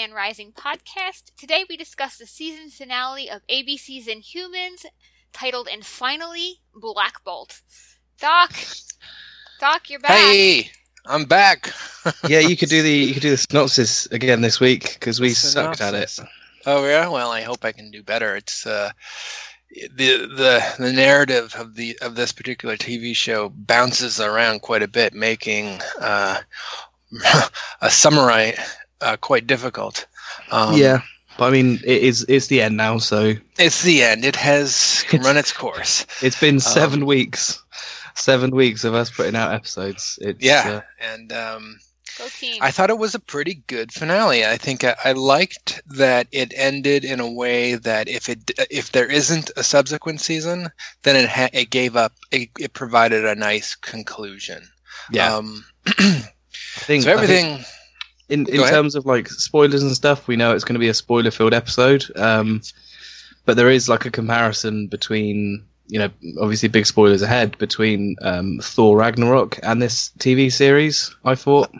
episode 34 of the Attilan Rising podcast. Today we discuss the season finale of ABC's Inhumans, titled And Finally, Black Bolt. Doc, Doc, you're back. Hey, I'm back. yeah, you could do the you could do the synopsis again this week because we sucked at it. Oh yeah, well I hope I can do better. It's uh, the the the narrative of the of this particular TV show bounces around quite a bit, making uh, a summary uh, quite difficult. Um, yeah, but I mean, it is it's the end now, so it's the end. It has It's- run its course. it's been seven Um, weeks, seven weeks of us putting out episodes. It's, Yeah, uh, and um, I thought it was a pretty good finale. I think I, I liked that it ended in a way that if it if there isn't a subsequent season, then it ha- it gave up. It, it provided a nice conclusion. yeah. Um, I think so I think everything. In in terms of like spoilers and stuff, we know it's going to be a spoiler filled episode. Um, but there is like a comparison between you know obviously big spoilers ahead between um, Thor Ragnarok and this TV series. I thought.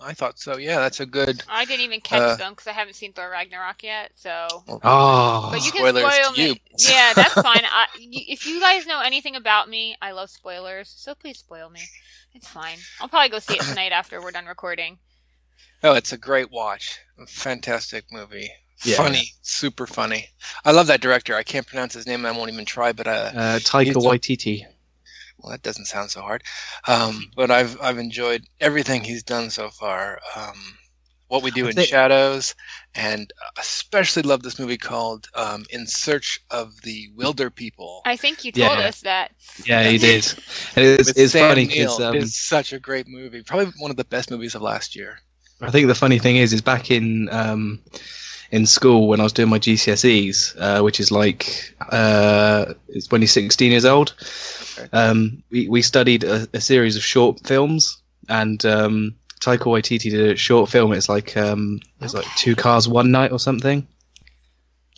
I thought so. Yeah, that's a good. I didn't even catch uh, them because I haven't seen Thor Ragnarok yet. So, Oh, but you can spoilers spoil me. you. Yeah, that's fine. I, y- if you guys know anything about me, I love spoilers. So please spoil me. It's fine. I'll probably go see it tonight after we're done recording. Oh, it's a great watch. Fantastic movie. Yeah. Funny, super funny. I love that director. I can't pronounce his name. I won't even try. But uh, uh, Taika Waititi. Well, that doesn't sound so hard. Um, but I've I've enjoyed everything he's done so far. Um, what we do I in think- shadows, and especially love this movie called um, "In Search of the Wilder People." I think you told Yeah. us that. Yeah, he did. It's, it's Sam funny Neill. because um, it's such a great movie. Probably one of the best movies of last year. I think the funny thing is, is back in um, in school when I was doing my GCSEs, uh, which is like uh, it's when you're 16 years old. Um, we we studied a, a series of short films, and um, Taika Waititi did a short film. It's like um, it's like two cars one night or something.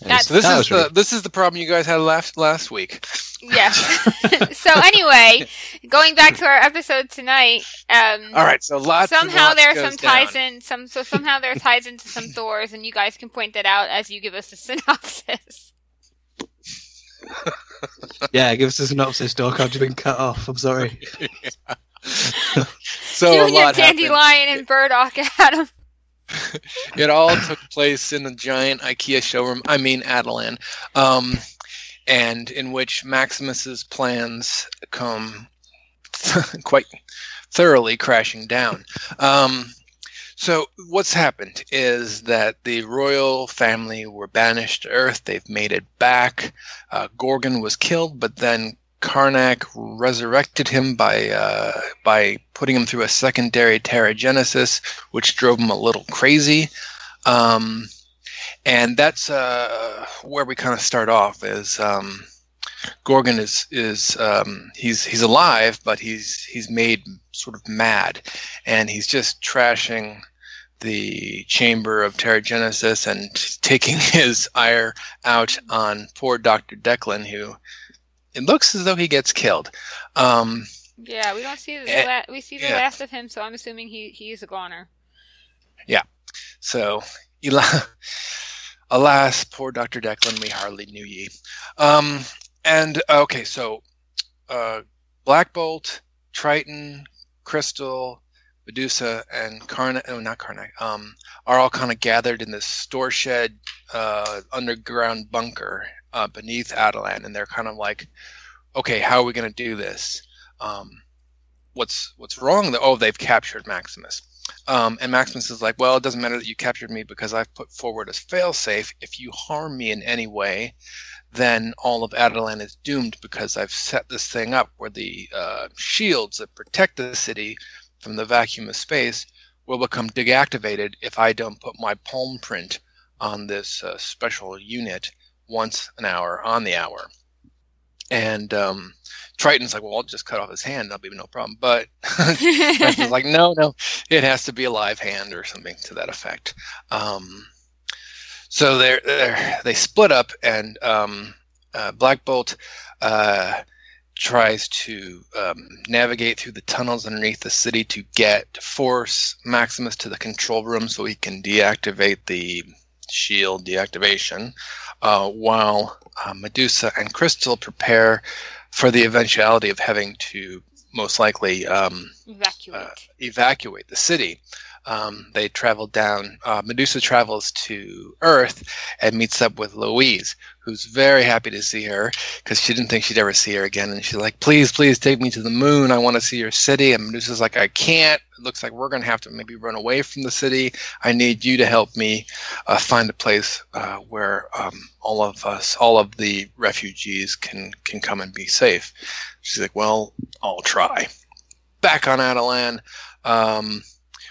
That's- So this is the really- this is the problem you guys had last last week. Yes. so anyway, going back to our episode tonight, um, All right, so lots. somehow lots there are some ties down. in some so somehow there are ties into some Thors, and you guys can point that out as you give us a synopsis. Yeah, give us a synopsis, Doc. I've just been cut off. I'm sorry. So you a and your lot happened. dandelion and burdock, Adam. It all took place in a giant IKEA showroom. I mean, Attilan, um, and in which Maximus's plans come quite thoroughly crashing down. Um, so what's happened is that the royal family were banished to Earth. They've made it back. Uh, Gorgon was killed, but then Karnak resurrected him by uh, by putting him through a secondary Terrigenesis, which drove him a little crazy. Um, and that's uh, where we kind of start off. Is um, Gorgon is is um, he's he's alive, but he's he's made sort of mad, and he's just trashing the chamber of Terrigenesis and taking his ire out on poor Doctor Declan, who it looks as though he gets killed. Um, Yeah, we don't see the Eh, la- we see the yeah. last of him, so I'm assuming he he is a goner. Yeah. So, ela- alas, poor Dr. Declan, we hardly knew ye. Um, and, okay, so uh, Black Bolt, Triton, Crystal, Medusa, and Karnak, oh, not Karnak, um, are all kind of gathered in this store shed uh, underground bunker uh, beneath Attilan, and they're kind of like, okay, how are we going to do this? Um, what's what's wrong? Oh, they've captured Maximus. Um, and Maximus is like, well, it doesn't matter that you captured me because I've put forward a failsafe. If you harm me in any way, then all of Attilan is doomed because I've set this thing up where the uh, shields that protect the city from the vacuum of space will become deactivated if I don't put my palm print on this uh, special unit once an hour on the hour. And um, Triton's like, well, I'll just cut off his hand. That'll be no problem. But Maximus like, no, no, it has to be a live hand or something to that effect. Um, so they're, they're, they split up, and um, uh, Black Bolt uh, tries to um, navigate through the tunnels underneath the city to get to force Maximus to the control room so he can deactivate the shield deactivation, uh, while uh, Medusa and Crystal prepare for the eventuality of having to most likely um, Evacuate. uh, evacuate the city. Um, they travel down. Uh, Medusa travels to Earth and meets up with Louise, who's very happy to see her because she didn't think she'd ever see her again. And she's like, "Please, please take me to the moon. I want to see your city." And Medusa's like, "I can't. It looks like we're going to have to maybe run away from the city. I need you to help me uh, find a place uh, where um, all of us, all of the refugees, can can come and be safe." She's like, "Well, I'll try." Back on Attilan. Um,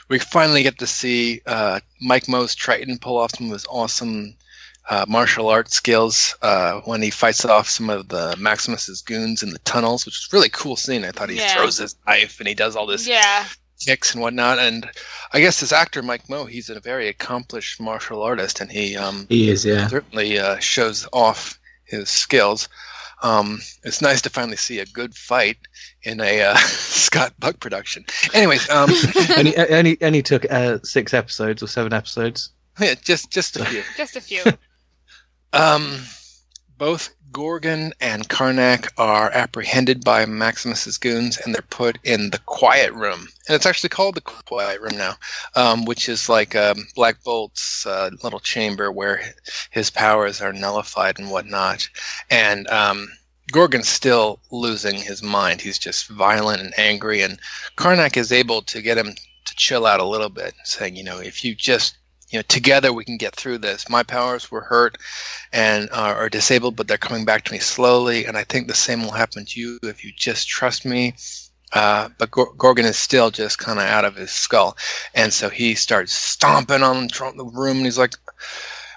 we finally get to see uh, Mike Moh's Triton pull off some of his awesome uh, martial arts skills uh, when he fights off some of the Maximus's goons in the tunnels, which is a really cool scene. I thought he Yeah. throws his knife and he does all this yeah. kicks and whatnot. And I guess this actor Mike Moh, he's a very accomplished martial artist, and he um, He is, yeah. certainly uh, shows off his skills. Um, it's nice to finally see a good fight in a uh, Scott Buck production. Anyways, um, only, only, only took uh, six episodes or seven episodes. yeah, just just a few. Just a few. Um, both Gorgon and Karnak are apprehended by Maximus's goons, and they're put in the Quiet Room, and it's actually called the Quiet Room now, um, which is like um, Black Bolt's uh, little chamber where his powers are nullified and whatnot. And um, Gorgon's still losing his mind; he's just violent and angry, and Karnak is able to get him to chill out a little bit, saying, "You know, if you just you know, together we can get through this. My powers were hurt and uh, are disabled, but they're coming back to me slowly. And I think the same will happen to you if you just trust me. Uh, but Gor- Gorgon is still just kind of out of his skull, and so he starts stomping on the room, and he's like,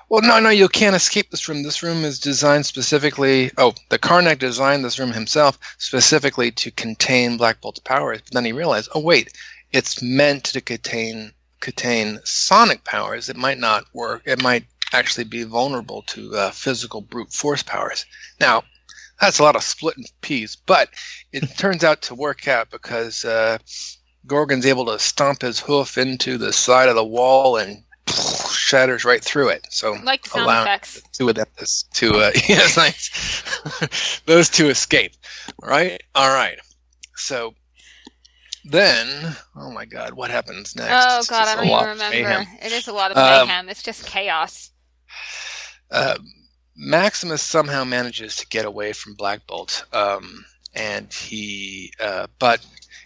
"Well, no, no, you can't escape this room. This room is designed specifically. Oh, the Karnak designed this room himself specifically to contain Black Bolt's powers. But then he realized, oh wait, it's meant to contain contain sonic powers. It might not work. It might actually be vulnerable to uh, physical brute force powers. Now, that's a lot of splitting peas, but it turns out to work out because uh, Gorgon's able to stomp his hoof into the side of the wall and shatters right through it. So Like the sound allow effects. the two of them to, to uh, yes, nice. those two escape. Right? All right. So then, oh my God, what happens next? Oh god, I don't even remember. mayhem. It is a lot of Um, mayhem. it's just chaos. Uh, Maximus somehow manages to get away from Black Bolt, um, and he, uh, but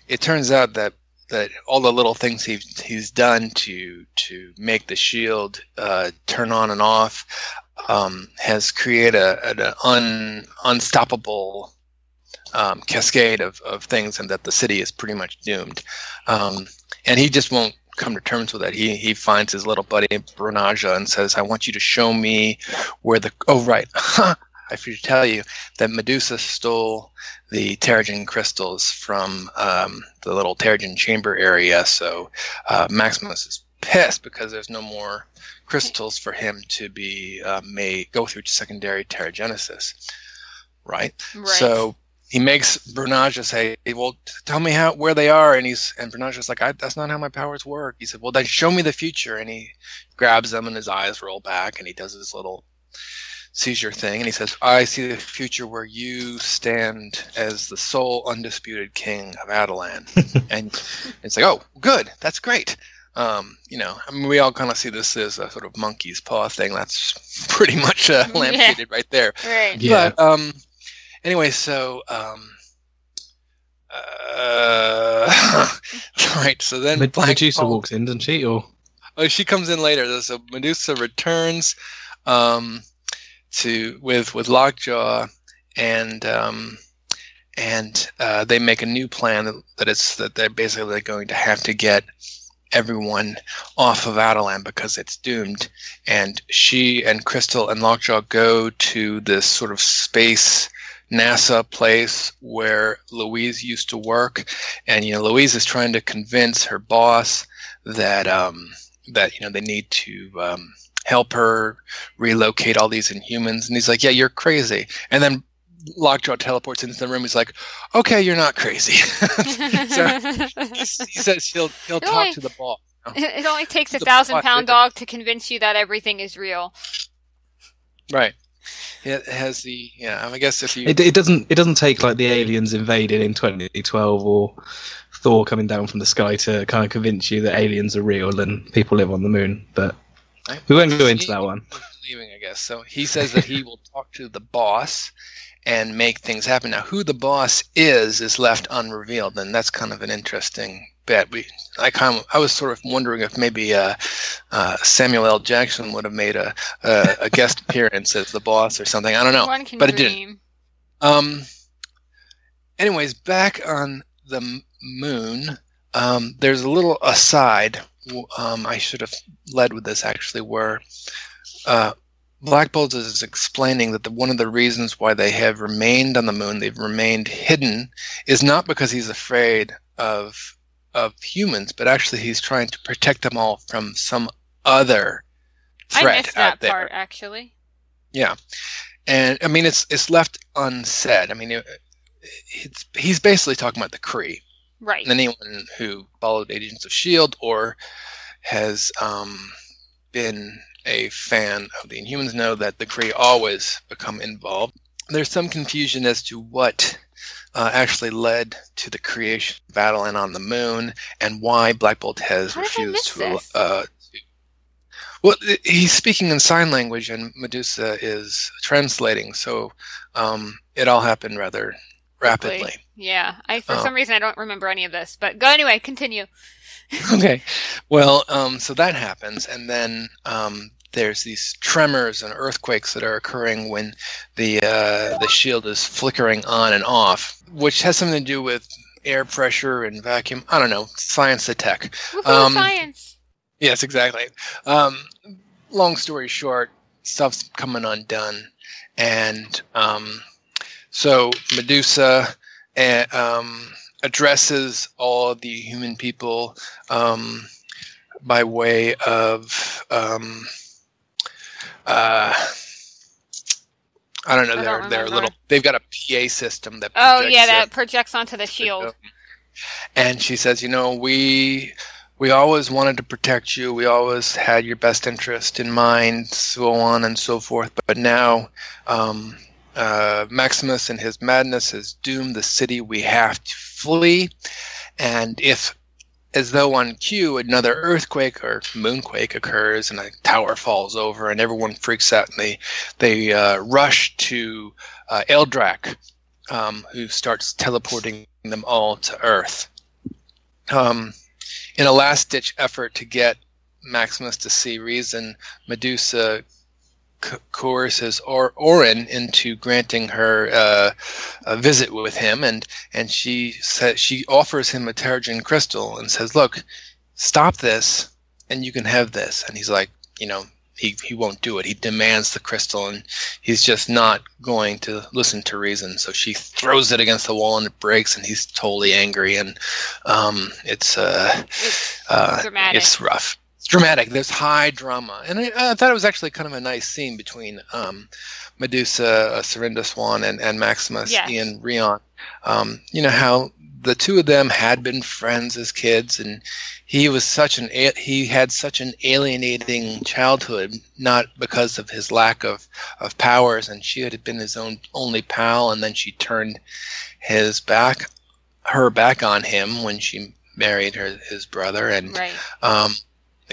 it turns out that that all the little things he he's done to to make the shield uh, turn on and off um, has created a, an un, unstoppable um, cascade of, of things, and that the city is pretty much doomed. Um, and he just won't come to terms with it. He he finds his little buddy Bronaja and says, "I want you to show me where the oh right." I forgot to tell you that Medusa stole the Terrigen crystals from um, the little Terrigen chamber area. So uh, Maximus is pissed because there's no more crystals for him to be uh, made go through secondary Terrigenesis. Right. Right. So he makes Bernaja say, "Well, tell me how where they are." And he's and Bernaja's like, I, "That's not how my powers work." He said, "Well, then show me the future." And he grabs them, and his eyes roll back, and he does his little seizure thing, and he says, "I see the future where you stand as the sole undisputed king of Attilan." and it's like, "Oh, good, that's great." Um, you know, I mean, we all kind of see this as a sort of monkey's paw thing. That's pretty much uh, Yeah. lampshaded right there. right. Yeah. But um, anyway, so um, uh, right. So then Med- Medusa Bolt- walks in, doesn't she? Or Oh, she comes in later. So Medusa returns um, to with with Lockjaw, and um, and uh, they make a new plan that, that it's that they're basically going to have to get everyone off of Attilan because it's doomed. And she and Crystal and Lockjaw go to this sort of space NASA place where Louise used to work, and you know Louise is trying to convince her boss that um, that you know they need to um, help her relocate all these Inhumans, and he's like, "Yeah, you're crazy." And then Lockjaw teleports into the room. He's like, "Okay, you're not crazy." so he, he says he'll he'll talk only- to the boss. It only takes a thousand pound dog to convince you that everything is real. Right. It has the yeah. I guess if you It, it doesn't it doesn't take like the aliens invaded in 2012 or Thor coming down from the sky to kind of convince you that aliens are real and people live on the moon. But we won't go into that one. leaving, I guess. So he says that he will talk to the boss and make things happen. Now, who the boss is is left unrevealed, and that's kind of an interesting bit. We, I kind of, I was sort of wondering if maybe uh, uh, Samuel L. Jackson would have made a, a a guest appearance as the boss or something. I don't know. One can but it didn't. Um. Anyways, back on the moon, um, there's a little aside. Um, I should have led with this actually, where uh, Black Bolt is explaining that the, one of the reasons why they have remained on the moon, they've remained hidden, is not because he's afraid of of humans, but actually he's trying to protect them all from some other threat I missed out that there. part actually. Yeah, and I mean it's it's left unsaid. I mean, it, it's he's basically talking about the Kree. Right. And anyone who followed Agents of Shield or has um, been a fan of the Inhumans know that the Kree always become involved. There's some confusion as to what uh, actually led to the creation of Battleland on the Moon and why Black Bolt has How refused to. Uh, well, he's speaking in sign language, and Medusa is translating, so um, it all happened rather Quickly. rapidly. Yeah. I for Oh. some reason I don't remember any of this. But go anyway, continue. okay. Well, um, so that happens, and then um, there's these tremors and earthquakes that are occurring when the uh, the shield is flickering on and off, which has something to do with air pressure and vacuum. I don't know, science to tech. Woohoo, Um, science. Yes, exactly. Um, long story short, stuff's coming undone, and um, so Medusa uh, um, addresses all the human people um, by way of um, uh, I don't know. I They're don't they're little. They've got a PA system that. Oh yeah, that projects onto the shield. and she says, "You know, we we always wanted to protect you. We always had your best interest in mind, so on and so forth. But now, um, uh, Maximus and his madness has doomed the city. We have to flee, and if." As though on cue, another earthquake or moonquake occurs, and a tower falls over, and everyone freaks out, and they they uh, rush to uh, Eldrac, um, who starts teleporting them all to Earth. Um, in a last ditch effort to get Maximus to see reason, Medusa co- coerces or- Auran into granting her uh, a visit with him, and and she says she offers him a Terrigen crystal and says, "Look, stop this, and you can have this." And he's like, you know. He, he won't do it. He demands the crystal, and he's just not going to listen to reason. So she throws it against the wall, and it breaks, and he's totally angry. And um, it's uh, It's uh, dramatic. it's rough. It's dramatic. There's high drama, and I, I thought it was actually kind of a nice scene between um, Medusa, uh, Serinda Swan, and, and Maximus Yes. Iwan Rheon. Um, you know how the two of them had been friends as kids, and he was such an he had such an alienating childhood, not because of his lack of of powers, and she had been his own only pal, and then she turned his back her back on him when she married her his brother, and right. um,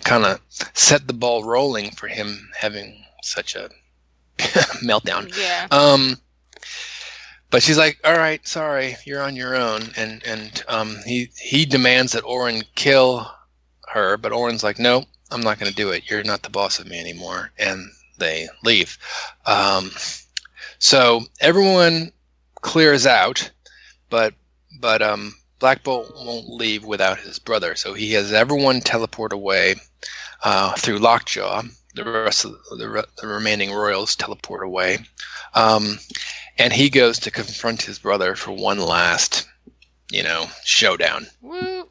kind of set the ball rolling for him having such a meltdown. Yeah. Um, but she's like, "All right, sorry, you're on your own," and and um, he he demands that Auran kill her, but Auran's like, "No, I'm not going to do it. You're not the boss of me anymore," and they leave. Um, so everyone clears out, but but um, Black Bolt won't leave without his brother, so he has everyone teleport away uh, through Lockjaw. The rest of the, re- the remaining royals teleport away, um, and he goes to confront his brother for one last, you know, showdown. Woo.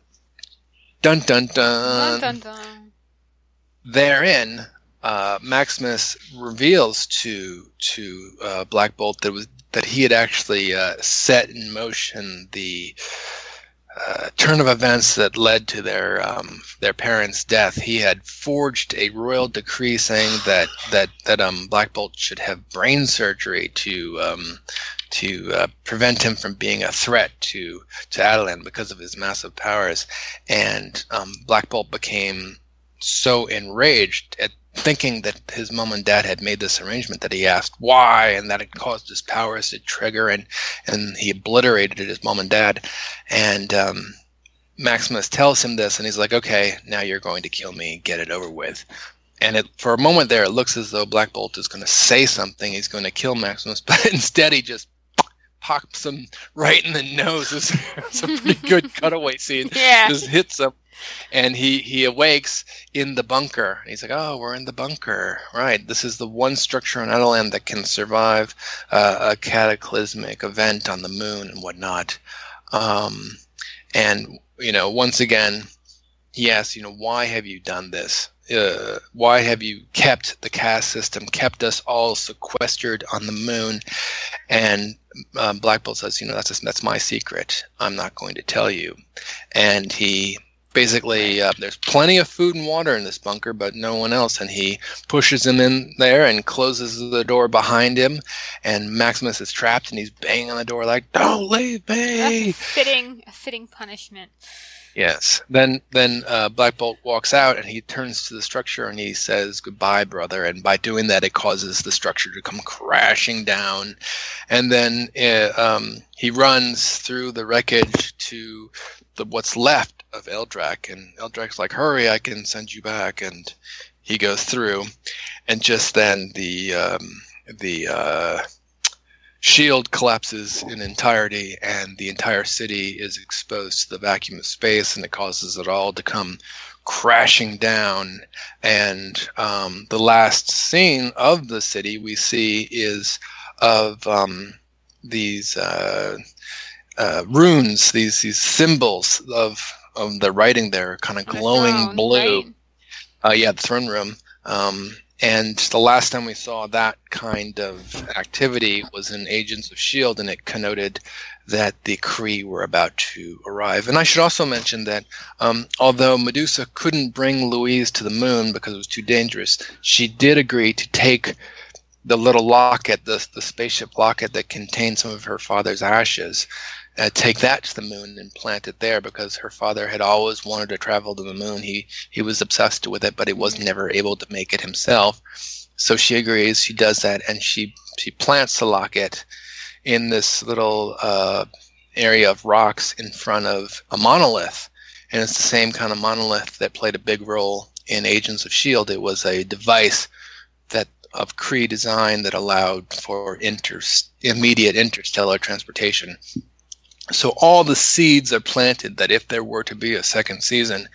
Dun dun Dun dun. dun dun. Therein, uh, Maximus reveals to to uh, Black Bolt that was that he had actually uh, set in motion the uh, turn of events that led to their um, their parents' death. He had forged a royal decree saying that that that um, Black Bolt should have brain surgery to um, to uh, prevent him from being a threat to to Attilan because of his massive powers. And um, Black Bolt became so enraged at thinking that his mom and dad had made this arrangement that he asked why and that it caused his powers to trigger and and he obliterated his mom and dad. And um, maximus tells him this and he's like okay now you're going to kill me. Get it over with. And it, for a moment there it looks as though black bolt is going to say something. He's going to kill maximus but instead he just pops him right in the nose it's, it's a pretty good cutaway scene Yeah. just hits him and he he awakes in the bunker. He's like, "Oh, we're in the bunker, right? This is the one structure on Attilan that can survive uh, a cataclysmic event on the moon and whatnot." Um, and you know, once again, he asks, "You know, why have you done this? Uh, why have you kept the caste system, kept us all sequestered on the moon?" And um, Black Bolt says, "You know, that's that's my secret. I'm not going to tell you." And he basically uh, there's plenty of food and water in this bunker but no one else and he pushes him in there and closes the door behind him and maximus is trapped and he's banging on the door like don't leave That's me a fitting, a fitting punishment. Yes. Then then uh, black bolt walks out and he turns to the structure and he says goodbye brother. And by doing that it causes the structure to come crashing down. And then uh, um, he runs through the wreckage to the what's left of Eldrac, and Eldrac's like, "Hurry, I can send you back." And he goes through, and just then the um, the uh, shield collapses in entirety, and the entire city is exposed to the vacuum of space, and it causes it all to come crashing down. And um, the last scene of the city we see is of um, these. Uh, uh, runes, these these symbols of of the writing there, kind of glowing throne, blue. right? Uh, yeah, the throne room. Um, and the last time we saw that kind of activity was in Agents of Shield, and it connoted that the Kree were about to arrive. And I should also mention that um, although Medusa couldn't bring Louise to the moon because it was too dangerous, she did agree to take the little locket, the the spaceship locket that contained some of her father's ashes, uh, take that to the moon and plant it there because her father had always wanted to travel to the moon. He he was obsessed with it, but he was never able to make it himself. So she agrees. She does that, and she she plants the locket in this little uh, area of rocks in front of a monolith, and it's the same kind of monolith that played a big role in Agents of Shield. It was a device that of Kree design that allowed for inter- immediate interstellar transportation. So all the seeds are planted that if there were to be a second season,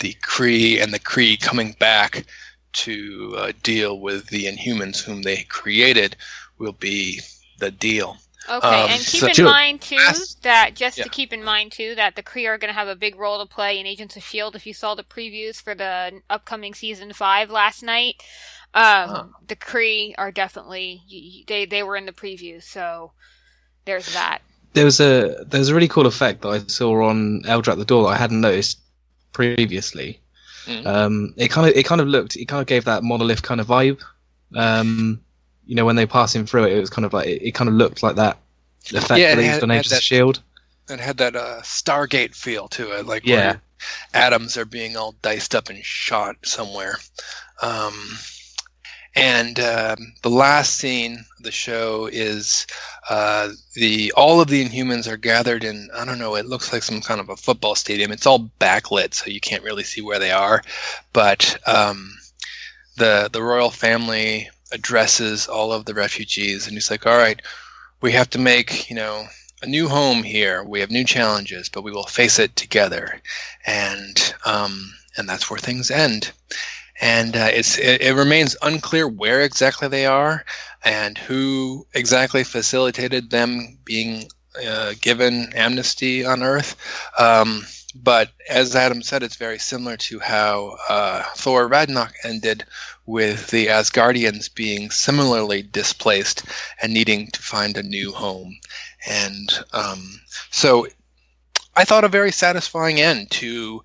the Kree and the Kree coming back to uh, deal with the Inhumans whom they created will be the deal. Okay, Um, and keep so- in mind too that just Yeah. to keep in mind too that the Kree are going to have a big role to play in Agents of Shield. If you saw the previews for the upcoming season five last night, um, Huh. the Kree are definitely they they were in the previews, so there's that. There was a there was a really cool effect that I saw on Eldra at the door that I hadn't noticed previously. Mhm. Um, it kind of it kind of looked it kind of gave that monolith kind of vibe. Um, you know, when they passing through it, it was kind of like it, it kind of looked like that effect Yeah, it had- on that- Shield. It had that uh, Stargate feel to it, like Yeah. where atoms are being all diced up and shot somewhere. Um, and um, the last scene of the show is uh, the all of the Inhumans are gathered in I don't know it looks like some kind of a football stadium. It's all backlit, so you can't really see where they are. But um, the the royal family addresses all of the refugees, and he's like, "All right, we have to make you know." A new home here. We have new challenges, but we will face it together, and um, and that's where things end and uh, it's it, it remains unclear where exactly they are and who exactly facilitated them being uh, given amnesty on Earth. Um, but as Adam said, it's very similar to how uh, Thor Ragnarok ended, with the Asgardians being similarly displaced and needing to find a new home. And um, so I thought a very satisfying end to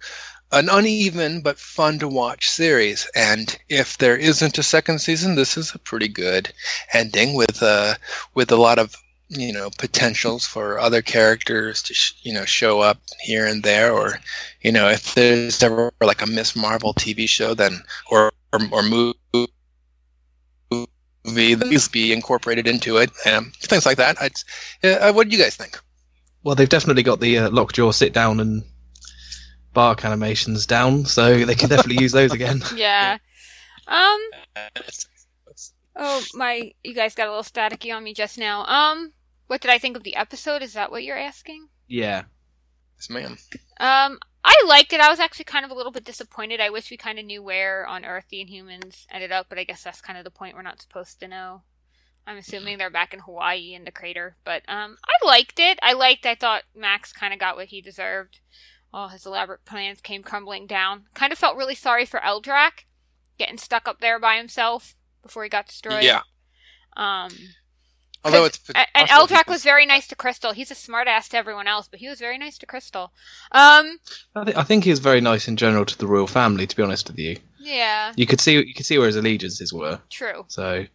an uneven but fun to watch series. And if there isn't a second season, this is a pretty good ending with uh, with a lot of you know potentials for other characters to sh- you know show up here and there. Or you know if there's ever like a miss marvel tv show then or or, or movie that be incorporated into it and things like that. I'd, uh, what do you guys think? Well they've definitely got the uh, lockjaw sit down and bark animations down so they can definitely use those again yeah um Oh my! You guys got a little staticky on me just now. Um, what did I think of the episode? Is that what you're asking? Yeah. Yes, ma'am. Um, I liked it. I was actually kind of a little bit disappointed. I wish we kind of knew where on Earth the Inhumans ended up, but I guess that's kind of the point we're not supposed to know. I'm assuming they're back in Hawaii in the crater, but um, I liked it. I liked. I thought Max kind of got what he deserved. All his elaborate plans came crumbling down. Kind of felt really sorry for Eldrac, getting stuck up there by himself before he got destroyed. Yeah. Um, Although it's and Eldrac was very nice to Crystal. He's a smartass to everyone else, but he was very nice to Crystal. Um, I, th- I think he was very nice in general to the royal family. To be honest with you, yeah, you could see you could see where his allegiances were. True. So,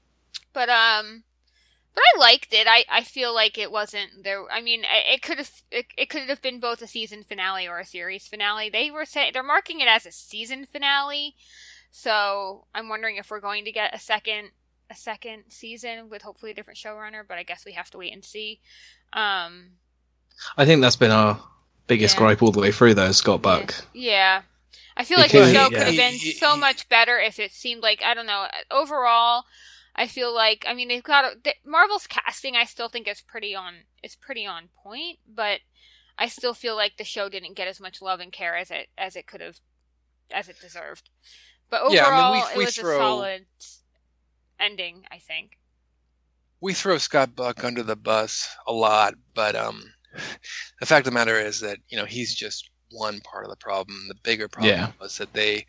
but um, but I liked it. I, I feel like it wasn't there. I mean, it could have it, it could have been both a season finale or a series finale. They were saying they're marking it as a season finale, so I'm wondering if we're going to get a second a second season with hopefully a different showrunner, but I guess we have to wait and see. Um, I think that's been our biggest yeah. gripe all the way through, though, Scott Buck. Yeah. yeah. I feel because, like the show yeah. could have been so much better if it seemed like, I don't know, overall, I feel like, I mean, they've got, a, Marvel's casting I still think is pretty on, is pretty on point, but I still feel like the show didn't get as much love and care as it, as it could have, as it deserved. But overall, yeah, I mean, we, we it was throw... a solid ending, I think. We throw Scott Buck under the bus a lot, but um, the fact of the matter is that you know he's just one part of the problem. The bigger problem yeah. was that they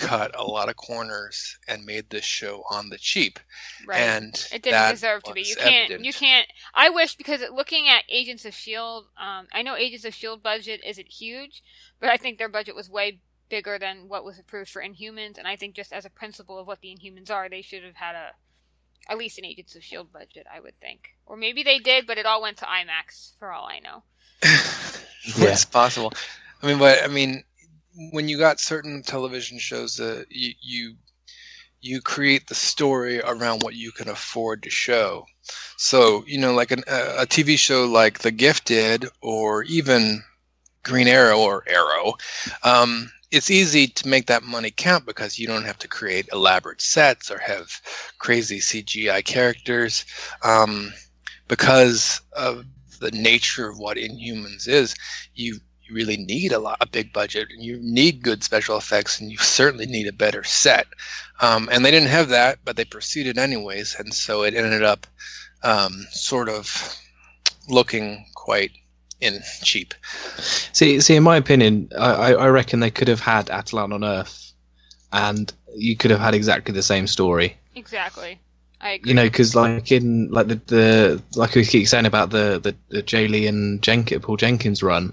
cut a lot of corners and made this show on the cheap. Right. And it didn't deserve to be. You can't. Evident. You can't. I wish because looking at Agents of Shield, um, I know Agents of Shield budget isn't huge, but I think their budget was way bigger than what was approved for Inhumans, and I think just as a principle of what the Inhumans are, they should have had a at least an Agents of Shield budget, I would think, or maybe they did, but it all went to IMAX for all I know. yeah. It's possible. I mean, but I mean, when you got certain television shows that you, you you create the story around what you can afford to show. So, you know, like an, a, TV show like The Gifted or even Green Arrow or Arrow, um, it's easy to make that money count because you don't have to create elaborate sets or have crazy CGI characters. Um, because of the nature of what Inhumans is, you, you really need a lot a big budget and you need good special effects and you certainly need a better set. Um, and they didn't have that, but they proceeded anyways, and so it ended up um, sort of looking quite in cheap. See, see, in my opinion, I, I reckon they could have had Attilan on Earth, and you could have had exactly the same story. Exactly. I agree. You know, because like in like the, the like we keep saying about the the, the Jae Lee and Jenkins, Paul Jenkins run.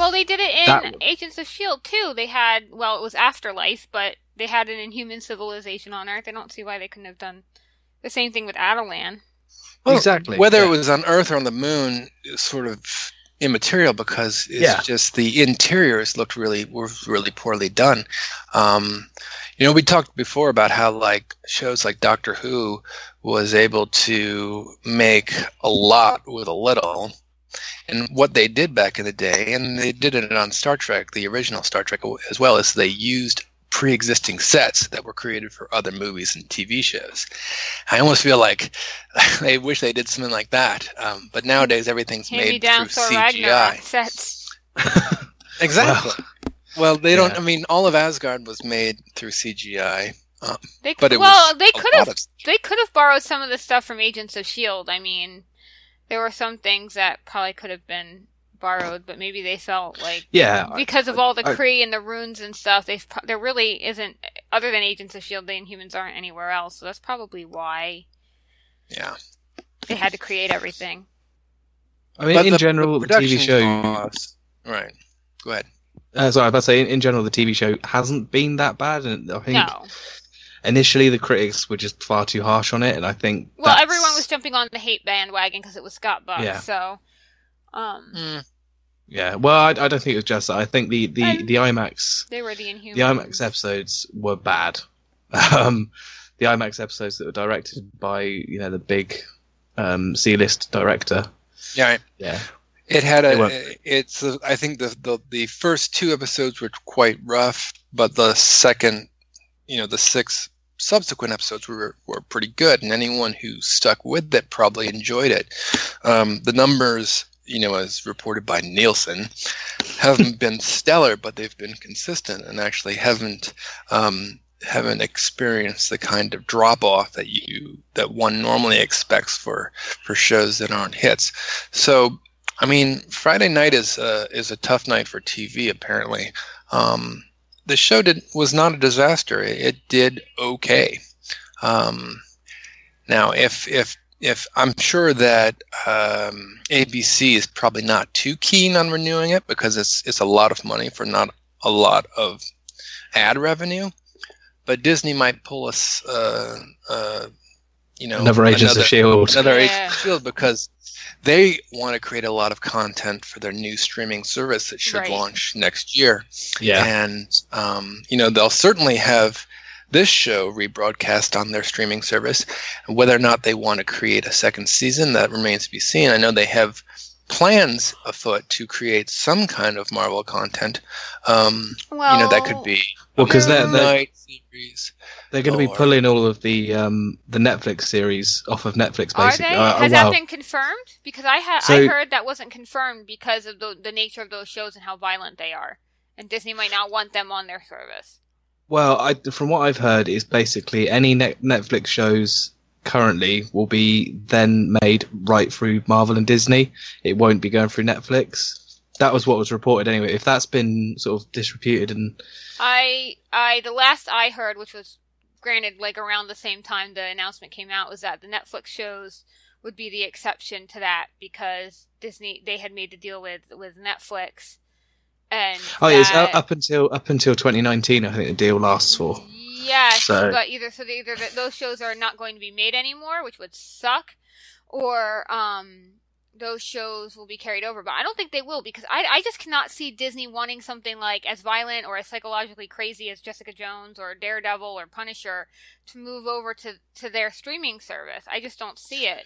Well, they did it in that... Agents of Shield too. They had well, it was Afterlife, but they had an inhuman civilization on Earth. I don't see why they couldn't have done the same thing with Attilan. Well, exactly. Whether yeah. it was on Earth or on the Moon, sort of immaterial because it's yeah. just the interiors looked really were really poorly done. Um, you know, we talked before about how like shows like Doctor Who was able to make a lot with a little. And what they did back in the day, and they did it on Star Trek, the original Star Trek as well, is they used pre-existing sets that were created for other movies and TV shows. I almost feel like I wish they did something like that. Um, but nowadays everything's Hand made down through Thor CGI. Ragnarok sets. exactly. Well, well they don't. I mean, all of Asgard was made through CGI. Um, they, but well, they could have. They could have borrowed some of the stuff from Agents of Shield. I mean, there were some things that probably could have been borrowed, but maybe they felt like Yeah, I- because of all the I- Kree and the runes and stuff, they've there really isn't other than Agents of Shield, the Inhumans aren't anywhere else. So that's probably why Yeah. they had to create everything. I mean, But in the- general, the the, TV show. costs- Right. Go ahead. Uh, sorry, I was about to say, in, in general, the TV show hasn't been that bad, and I think No, initially the critics were just far too harsh on it, and I think well, that's- everyone was jumping on the hate bandwagon because it was Scott Buck. Yeah. So, um, Mm, Yeah, well, I, I don't think it was just that. I think the the, And- the IMAX they were the Inhumans. the IMAX episodes were bad. Um, the IMAX episodes that were directed by you know the big um, C-list director. yeah. Yeah, It had a. weren't- It's. A, I think the, the the first two episodes were quite rough, but the second, you know, the six subsequent episodes were were pretty good, and anyone who stuck with it probably enjoyed it. Um, the numbers, you know, as reported by Nielsen, haven't been stellar, but they've been consistent, and actually haven't. Um, haven't experienced the kind of drop off that you that one normally expects for for shows that aren't hits. So I mean, Friday night is uh, is a tough night for TV. Apparently, um, the show did was not a disaster. It, did okay. Um, now, if if if I'm sure that um, ABC is probably not too keen on renewing it because it's it's a lot of money for not a lot of ad revenue, but Disney might pull us, uh, uh, you know, another Agents another- of Shield. another Yeah. Agents of Shield because they want to create a lot of content for their new streaming service that should Right. launch next year. Yeah, And um, you know they'll certainly have this show rebroadcast on their streaming service. Whether or not they want to create a second season, that remains to be seen. I know they have plans afoot to create some kind of Marvel content. Um, well, you know that could be well, because a they're they're, night series. They're going to be pulling all of the um, the Netflix series off of Netflix. Are they? Uh, Has well, that been confirmed? Because I had I heard that wasn't confirmed because of the the nature of those shows and how violent they are, and Disney might not want them on their service. Well, I, from what I've heard, is basically any net Netflix shows currently will be then made right through Marvel and Disney. It won't be going through Netflix. That was what was reported anyway. If that's been sort of disreputed and I I the last I heard, which was granted like around the same time the announcement came out, was that the Netflix shows would be the exception to that because Disney they had made the deal with with Netflix and oh, that- up up until up until 2019. I think the deal lasts for. Yes, So- but either so either those shows are not going to be made anymore, which would suck, or um those shows will be carried over. But I don't think they will because I I just cannot see Disney wanting something like as violent or as psychologically crazy as Jessica Jones or Daredevil or Punisher to move over to to their streaming service. I just don't see it.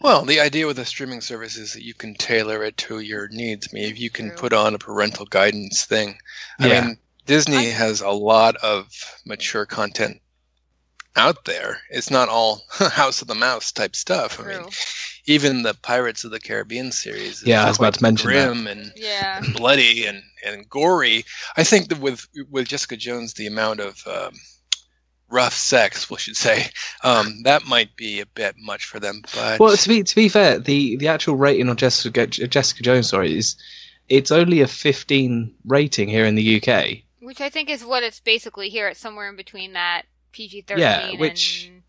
Well, the idea with a streaming service is that you can tailor it to your needs. I mean, if you can True. put on a parental guidance thing, I Yeah. mean, Disney I- has a lot of mature content out there. It's not all House of the Mouse type stuff. I mean, even the Pirates of the Caribbean series. is Yeah, I was about to mention that. grim and Yeah. and bloody and, and gory. I think that with with Jessica Jones, the amount of um, rough sex, we should say, um, that might be a bit much for them. But Well, to be to be fair, the the actual rating on Jessica Jessica Jones, sorry, is it's only a 15 rating here in the UK. Which I think is what it's basically here. It's somewhere in between that PG thirteen. Yeah, which- and...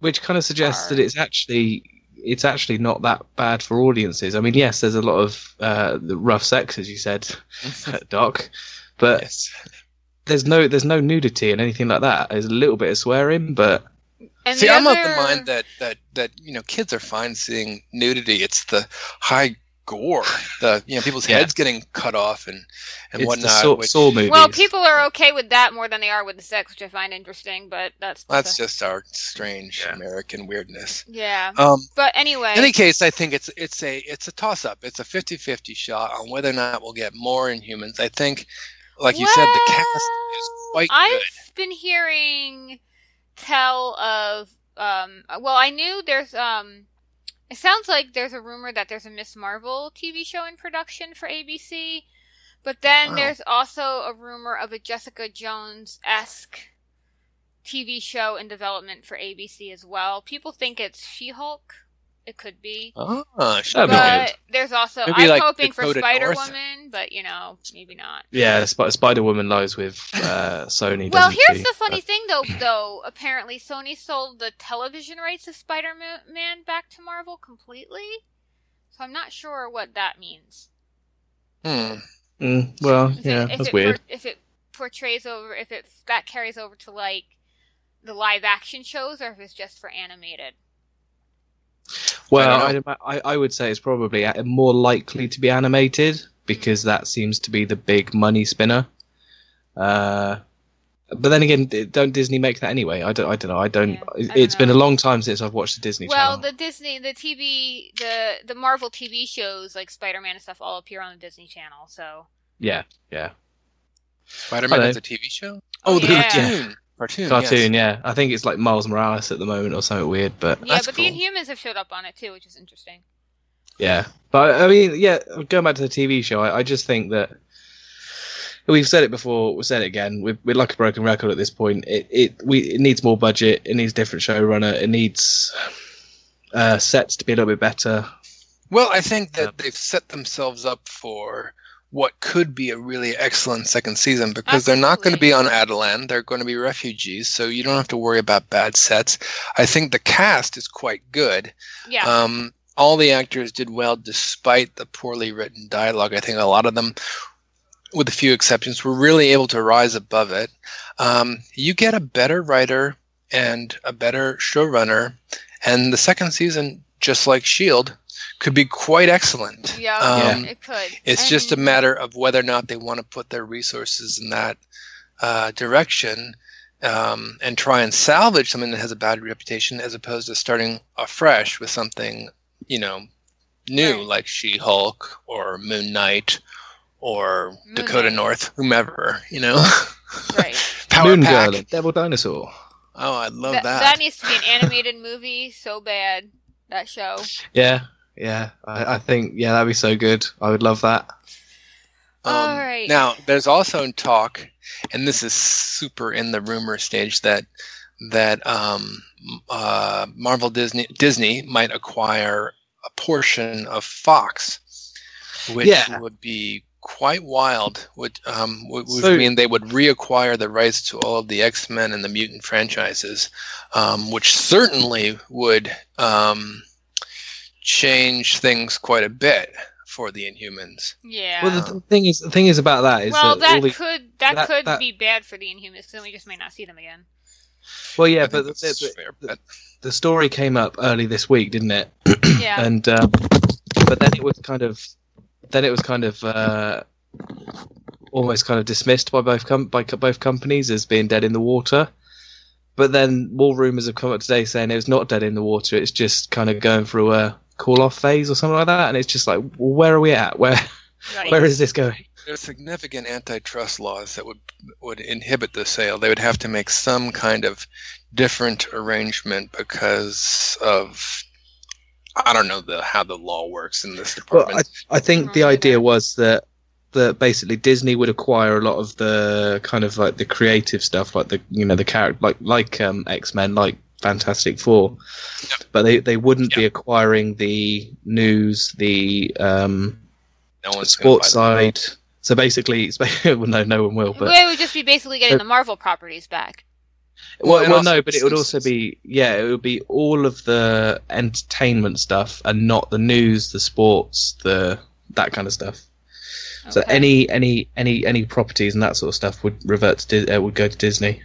which kind of suggests that it's actually it's actually not that bad for audiences. I mean, yes, there's a lot of uh, the rough sex, as you said, Doc, but yes. there's no there's no nudity and anything like that. There's a little bit of swearing, but And See, I'm of the mind that that that you know kids are fine seeing nudity. It's the high gore, the you know people's Yeah. heads getting cut off and and it's whatnot. the Saw, which- Saw movies. Well, people are okay with that more than they are with the sex, which I find interesting. But that's that's just our strange Yeah. American weirdness. yeah. Um, But anyway, in any case, I think it's it's a it's a toss up. It's a 50-50 shot on whether or not we'll get more Inhumans. I think, like you said, the cast is Well, quite I've good. been hearing tell of um. Well, I knew there's um. It sounds like there's a rumor that there's a Miss Marvel TV show in production for ABC, but then Wow. there's also a rumor of a Jessica Jones esque TV show in development for ABC as well. People think it's She Hulk it could be. That'd be but good. there's also Maybe I'm like hoping for Spider North. Woman, but you know, maybe not. Yeah, Sp- Spider Woman lies with uh, Sony. Well, here's she? the funny thing, though. Though apparently Sony sold the television rights of Spider-Man back to Marvel completely, so I'm not sure what that means. hmm. Mm, well, If yeah, it, that's it weird. por- if it portrays over, if it that carries over to like the live action shows, or if it's just for animated. Well, I I'd I, I would say it's probably more likely to be animated because that seems to be the big money spinner. Uh, but then again, don't Disney make that anyway? I don't. I don't know. I don't. Yeah, I don't it's been a long time since I've watched the Disney Channel. Well, Channel. the Disney, the TV, the the Marvel TV shows like Spider-Man and stuff all appear on the Disney Channel. So Yeah, yeah. Spider-Man Hello. has a TV show. Oh, Oh, the yeah. Cartoon. Cartoon. Cartoon. yes. Yeah, I think it's like Miles Morales at the moment or something weird. But yeah, That's but cool. the Inhumans have showed up on it too, which is interesting. Yeah, but I mean, yeah, going back to the TV show, I, I just think that we've said it before, we've said it again. We're, we're like a broken record at this point. It it we it needs more budget. It needs different showrunner. It needs uh, sets to be a little bit better. Well, I think that Yeah. they've set themselves up for what could be a really excellent second season because they're not going to be on Attilan. They're going to be refugees, so you don't have to worry about bad sets. I think the cast is quite good. Yeah, Um, all the actors did well despite the poorly written dialogue. I think a lot of them, with a few exceptions, were really able to rise above it. Um, you get a better writer and a better showrunner, and the second season, just like S.H.I.E.L.D., could be quite excellent. yeah, Um, it could. It's just a matter of whether or not they want to put their resources in that uh, direction um, and try and salvage something that has a bad reputation as opposed to starting afresh with something, you know, new Right. like She Hulk or Moon Knight or Moon Dakota Knight. North, whomever, you know? right. Power Moon Pack. Girl, Devil Dinosaur. Oh, I love That, that. that needs to be an animated movie so bad. That show. Yeah, yeah. I, I think yeah, that'd be so good. I would love that. All Um, right. Now, there's also talk, and this is super in the rumor stage that that um, uh, Marvel Disney Disney might acquire a portion of Fox, which Yeah. would be quite wild. Would um, would, would So- mean they would reacquire the rights to all of the X Men and the mutant franchises, um, which certainly would um, change things quite a bit for the Inhumans. Yeah. Well, the, the thing is, the thing is about that is well, that, that the, could that, that- could that- be bad for the Inhumans because then we just may not see them again. well, yeah, I but think the, that's the, fair, the, but- the story came up early this week, didn't it? Yeah. and um, but then it was kind of then it was kind of uh, almost kind of dismissed by both com- by co- both companies as being dead in the water. But then more rumors have come up today saying it was not dead in the water. It's just kind of going through a call off phase or something like that. And it's just like, well, where are we at? Where right. where is this going? There's significant antitrust laws that would would inhibit the sale. They would have to make some kind of different arrangement because of I don't know the how the law works in this Well, department. I, I think the idea was that that basically Disney would acquire a lot of the kind of like the creative stuff, like the you know the character, like like um, X Men, like Fantastic Four, but they they wouldn't be acquiring the news, the um, no one's sports side. So basically, it's, well, no, no one will. But it would just be basically getting the Marvel properties back. well, and well, also no, but it would also be yeah, it would be all of the entertainment stuff and not the news, the sports, the that kind of stuff. So any any any any properties and that sort of stuff would revert to Dis- uh, would go to Disney.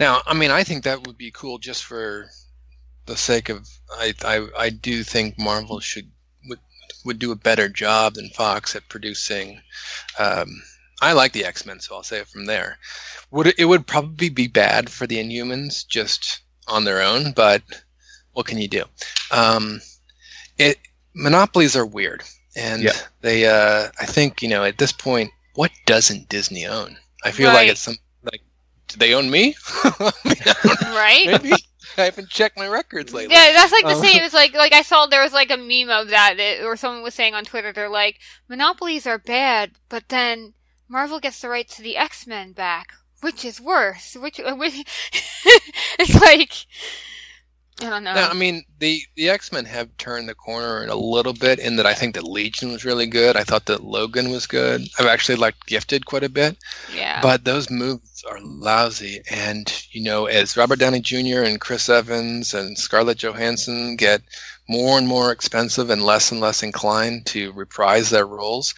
Now, I mean, I think that would be cool just for the sake of I I, I do think Marvel should would would do a better job than Fox at producing. Um, I like the X Men, so I'll say it from there. Would it, it would probably be bad for the Inhumans just on their own, but what can you do? Um, it monopolies are weird, and Yeah. they uh, I think you know at this point, what doesn't Disney own? I feel like Right. it's some like do they own me? I mean, I don't know. Right? Maybe I haven't checked my records lately. Yeah, that's like the Um, same. It's like like I saw there was like a meme of that, that or someone was saying on Twitter. They're like monopolies are bad, but then Marvel gets the rights to the X Men back, which is worse. Which, which it's like I don't know. Now, I mean, the the X Men have turned the corner a little bit in that I think that Legion was really good. I thought that Logan was good. I've actually liked Gifted quite a bit, yeah. but those movies are lousy. And you know, as Robert Downey Jr. and Chris Evans and Scarlett Johansson get more and more expensive and less and less inclined to reprise their roles,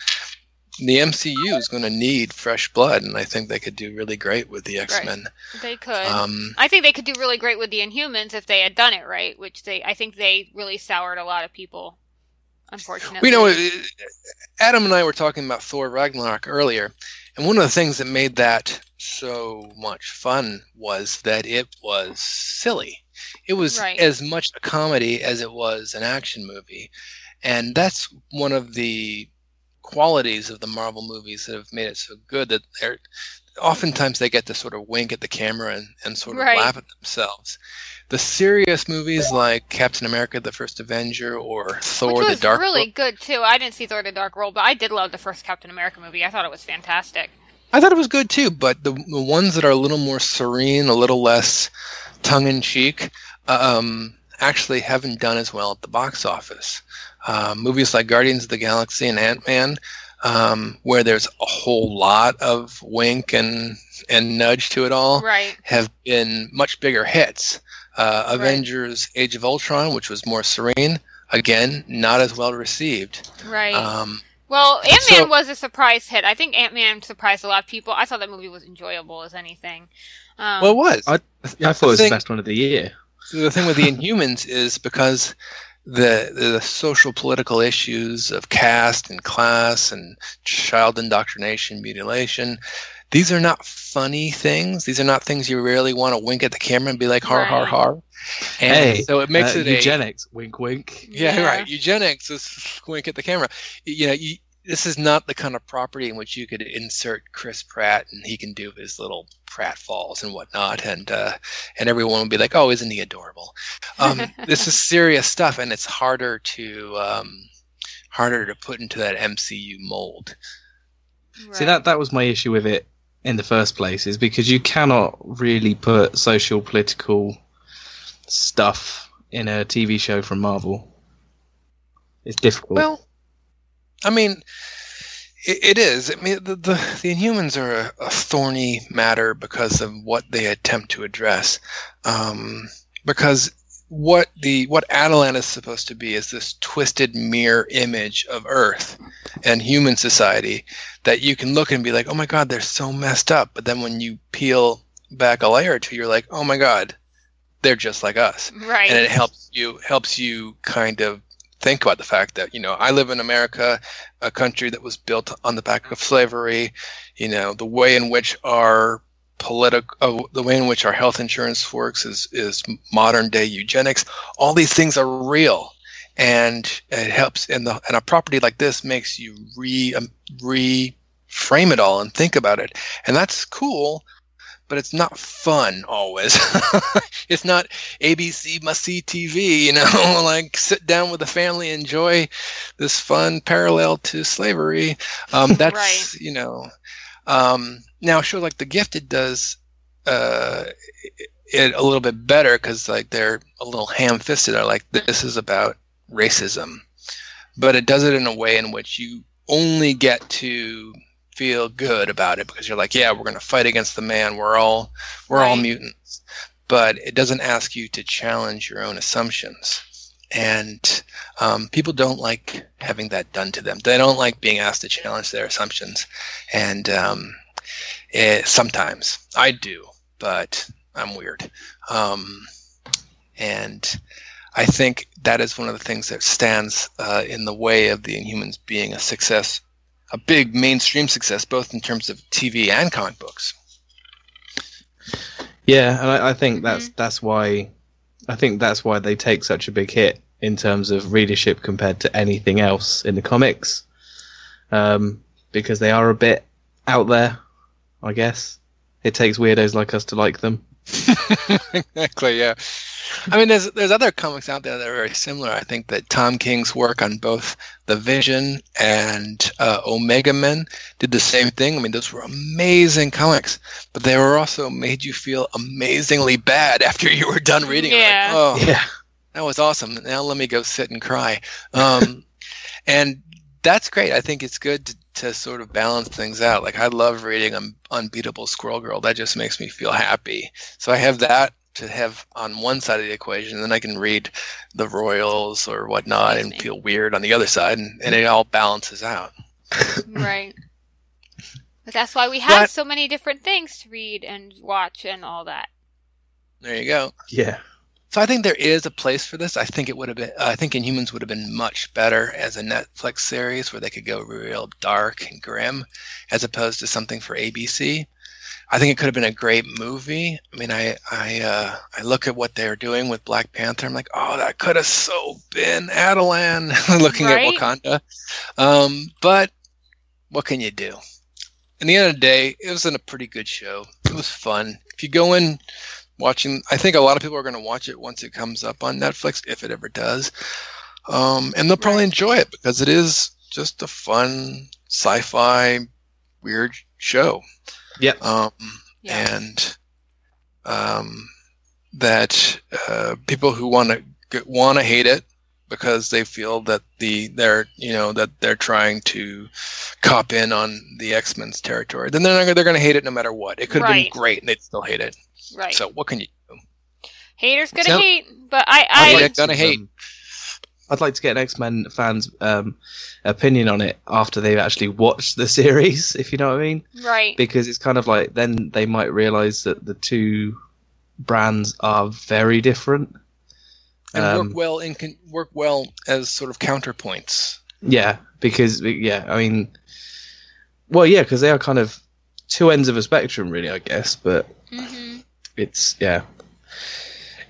the MCU is going to need fresh blood, and I think they could do really great with the X Men. they could. Um, I think they could do really great with the Inhumans if they had done it right, which they I think they really soured a lot of people. Unfortunately, We know uh, Adam and I were talking about Thor Ragnarok earlier, and one of the things that made that so much fun was that it was silly. It was Right. as much a comedy as it was an action movie, and that's one of the qualities of the Marvel movies that have made it so good that they're oftentimes they get to sort of wink at the camera and, and sort of Right. laugh at themselves. The serious movies like Captain America: The First Avenger or Thor: which The was Dark really World- good too. I didn't see Thor: The Dark World, but I did love the first Captain America movie. I thought it was fantastic. I thought it was good too, but the, the ones that are a little more serene, a little less tongue in cheek, um, actually haven't done as well at the box office. Uh, movies like Guardians of the Galaxy and Ant Man, um, where there's a whole lot of wink and and nudge to it all, Right. have been much bigger hits. Uh, Right. Avengers: Age of Ultron, which was more serene, again not as well received. Right. Um, well, Ant Man so- was a surprise hit. I think Ant Man surprised a lot of people. I thought that movie was enjoyable as anything. Um, well, it was. I, I thought it was think- the best one of the year. So the thing with the Inhumans is because the the social political issues of caste and class and child indoctrination, mutilation. These are not funny things. These are not things you really want to wink at the camera and be like har har Right. har. And Hey, so it makes Uh, it a eugenics. Wink, wink. yeah, right. Eugenics is wink at the camera. You know, you, this is not the kind of property in which you could insert Chris Pratt and he can do his little Pratt falls and whatnot, and uh, and everyone will be like, "Oh, isn't he adorable?" Um, this is serious stuff, and it's harder to um, harder to put into that MCU mold. See that that was my issue with it in the first place is because you cannot really put social political stuff in a TV show from Marvel. It's difficult. Well, I mean, it, it is. I mean, the, the the Inhumans are a, a thorny matter because of what they attempt to address. Um, because what the what Attilan is supposed to be is this twisted mirror image of Earth and human society that you can look and be like, oh my God, they're so messed up. But then when you peel back a layer or two, you're like, oh my God, they're just like us right. and it helps you helps you kind of think about the fact that you know I live in America, a country that was built on the back of slavery. You know the way in which our political, uh, the way in which our health insurance works is is modern day eugenics. All these things are real, and it helps. And the and a property like this makes you re um, reframe it all and think about it, and that's cool but it's not fun always. it's not ABC must see TV, you know, like sit down with the family, enjoy this fun parallel to slavery. Um, that's, Right. you know, um, now a show like The Gifted does uh, it a little bit better because like they're a little ham-fisted. They're like, this is about racism, but it does it in a way in which you only get to feel good about it because you're like, yeah, we're going to fight against the man. We're all we're all Right. mutants, but it doesn't ask you to challenge your own assumptions. And um, people don't like having that done to them. They don't like being asked to challenge their assumptions. And um, it, sometimes I do, but I'm weird. Um, and I think that is one of the things that stands uh, in the way of the Inhumans being a success, a big mainstream success, both in terms of TV and comic books. Yeah, and I, I think that's Mm-hmm. that's why I think that's why they take such a big hit in terms of readership compared to anything else in the comics, um, because they are a bit out there. I guess it takes weirdos like us to like them. exactly. Yeah. I mean, there's there's other comics out there that are very similar. I think that Tom King's work on both the Vision and uh, Omega Men did the same thing. I mean, those were amazing comics, but they were also made you feel amazingly bad after you were done reading. it. Like, Yeah. oh, Yeah. that was awesome. Now let me go sit and cry. Um, and that's great. I think it's good to, to sort of balance things out. Like I love reading Un- Unbeatable Squirrel Girl. That just makes me feel happy. So I have that to have on one side of the equation, and then I can read the Royals or whatnot and Amazing. feel weird on the other side, and, and it all balances out. Right. But that's why we have But- so many different things to read and watch and all that. There you go. Yeah. So I think there is a place for this. I think it would have been. I think Inhumans would have been much better as a Netflix series where they could go real dark and grim, as opposed to something for ABC. I think it could have been a great movie. I mean, I I uh, I look at what they're doing with Black Panther. I'm like, oh, that could have so been Attilan looking Right? at Wakanda. Um, but what can you do? In the end of the day, it was in a pretty good show. It was fun. If you go in watching, I think a lot of people are going to watch it once it comes up on Netflix, if it ever does, um, and they'll probably Right. enjoy it because it is just a fun sci-fi weird show. Yep. Um, Yeah. and um, that uh, people who want to want to hate it because they feel that the they're you know that they're trying to cop in on the X Men's territory, then they're not, they're going to hate it no matter what. It could have Right. been great and they'd still hate it. right. So what can you do? Haters gonna So- hate, but I I'd I like- like gonna to, hate. I'd like to get an X Men fans' um, opinion on it after they've actually watched the series, if you know what I mean. right. Because it's kind of like then they might realize that the two brands are very different. And Um, work well in con- work well as sort of counterpoints. Yeah, because yeah, I mean, well, yeah, because they are kind of two ends of a spectrum, really, I guess. But hmm it's yeah,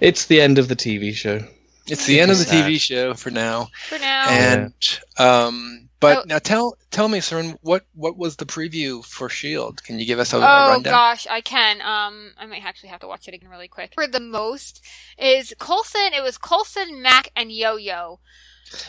it's the end of the TV show. It's the end of the Sad. TV show for now. For now. And um, but Oh. now tell tell me, Seren, what what was the preview for Shield? Can you give us a, a Oh gosh, I can. Um, I might actually have to watch it again really quick. For the most is Coulson. It was Coulson, Mac, and Yo Yo.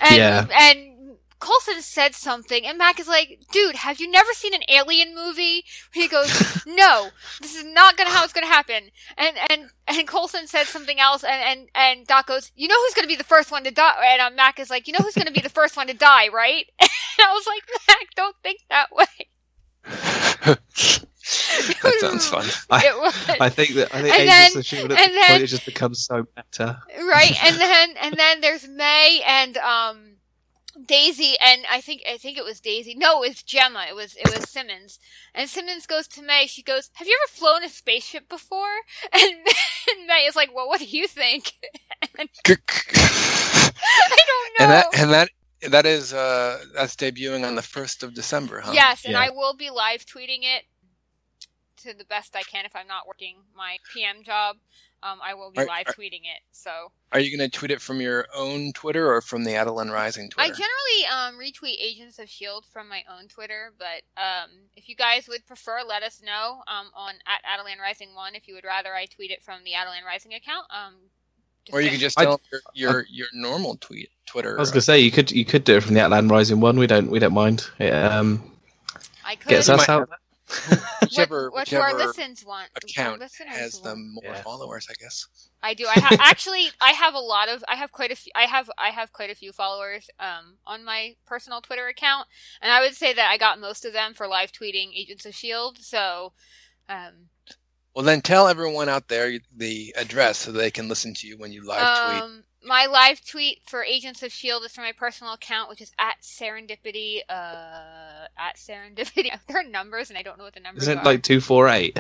And, Yeah. And Coulson said something, and Mac is like, "Dude, have you never seen an alien movie?" He goes, "No, this is not gonna how it's gonna happen." And and and Coulson said something else, and and and Doc goes, "You know who's gonna be the first one to die?" And um, Mac is like, "You know who's gonna be the first one to die, right?" And I was like, "Mac, don't think that way." that sounds fun. I. I think that I think And then- Shield at and this then- point it just becomes so meta. right and then and then there's may and um daisy and i think i think it was daisy. No it was Jemma. It was it was simmons. And simmons goes to may. She goes have you ever flown a spaceship before? And, and may is like well what do you think? I don't know and that and that that is uh that's debuting on the first of December, huh? yes and Yeah. i will be live tweeting it to the best i can if i'm not working my pm job um, I will be Are- live are- tweeting it. So Are you going to tweet it from your own Twitter or from the Attilan Rising Twitter? I generally um, retweet Agents of Shield from my own Twitter, but um, if you guys would prefer, let us know um, on at Attilan Rising One. If you would rather I tweet it from the Attilan Rising account, um, or you say- can just I- tell your your, your normal tweet Twitter. I was gonna say you could you could do it from the Attilan Rising one. We don't we don't mind. It um, I could. gets us might out. Whichever what, what do our whichever listens want? our account listeners has the more Yeah. followers, I guess. I do. I have actually. I have a lot of. I have quite a few. I have. I have quite a few followers um, on my personal Twitter account, and I would say that I got most of them for live tweeting Agents of Shield. So, um, Well, then tell everyone out there the address so they can listen to you when you live tweet. um, my live tweet for Agents of Shield is from my personal account, which is at Serendipity. Uh, at Serendipity. There are numbers, and I don't know what the numbers Isn't are. it like two four eight?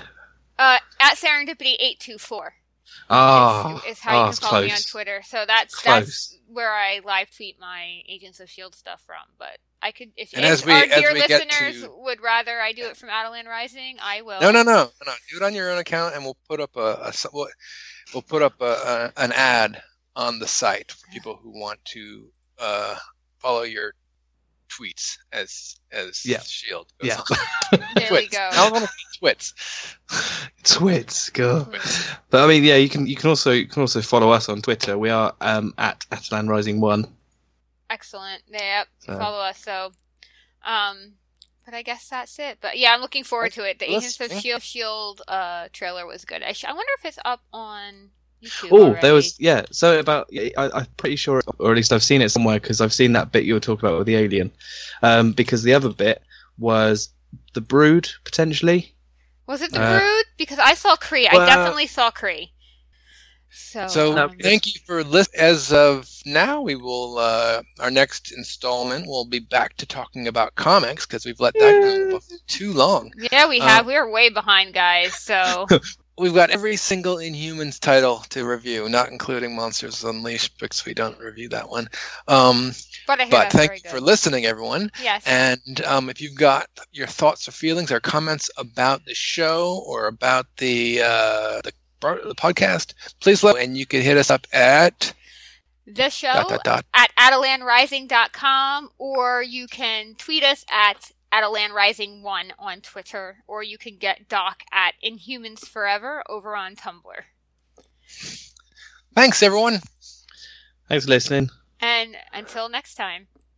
uh, at Serendipity eight two four. Oh, is, is how oh, you can it's follow me on. Twitter. So that's Close. that's where I live tweet my Agents of Shield stuff from. But I could, if, if as we- our as dear we listeners to- would rather I do it from Attilan Rising, I will. No, no, no, no. Do it on your own account, and we'll put up a. we'll, we'll put up a, a, an ad on the site for people who want to uh, follow your tweets as as Yeah. Shield. Yeah. There we go. I want to twits. Twits, God. But I mean, yeah, you can you can also you can also follow us on Twitter. We are um, at Attilan Rising One. Excellent. Yep. So- Follow us. So, um, but I guess that's it. But yeah, I'm looking forward to it. The Let's- Agents of yeah. Shield Shield uh trailer was good. I, sh- I wonder if it's up on YouTube. Oh, already. there was yeah. So about I, I'm pretty sure, or at least I've seen it somewhere because I've seen that bit you were talking about with the alien. Um, because the other bit was the Brood potentially. Was it the uh, Brood? Because I saw Kree. I definitely saw Kree. So, So um, thank you for listening. As of now, we will uh, our next installment will be back to talking about comics because we've let that go too long. yeah, we uh, have. we are way behind, guys. So We've got every single Inhumans title to review, not including Monsters Unleashed because we don't review that one. Um, but but thank you good. for listening, everyone. yes. And um, if you've got your thoughts or feelings or comments about the show or about the uh, the, the podcast, please let and you can hit us up at the show dot dot dot. at AttilanRising.com, or you can tweet us at AttilanRising1 on Twitter, or you can get Doc at Inhumans Forever over on Tumblr. Thanks, everyone. Thanks for listening. And until next time.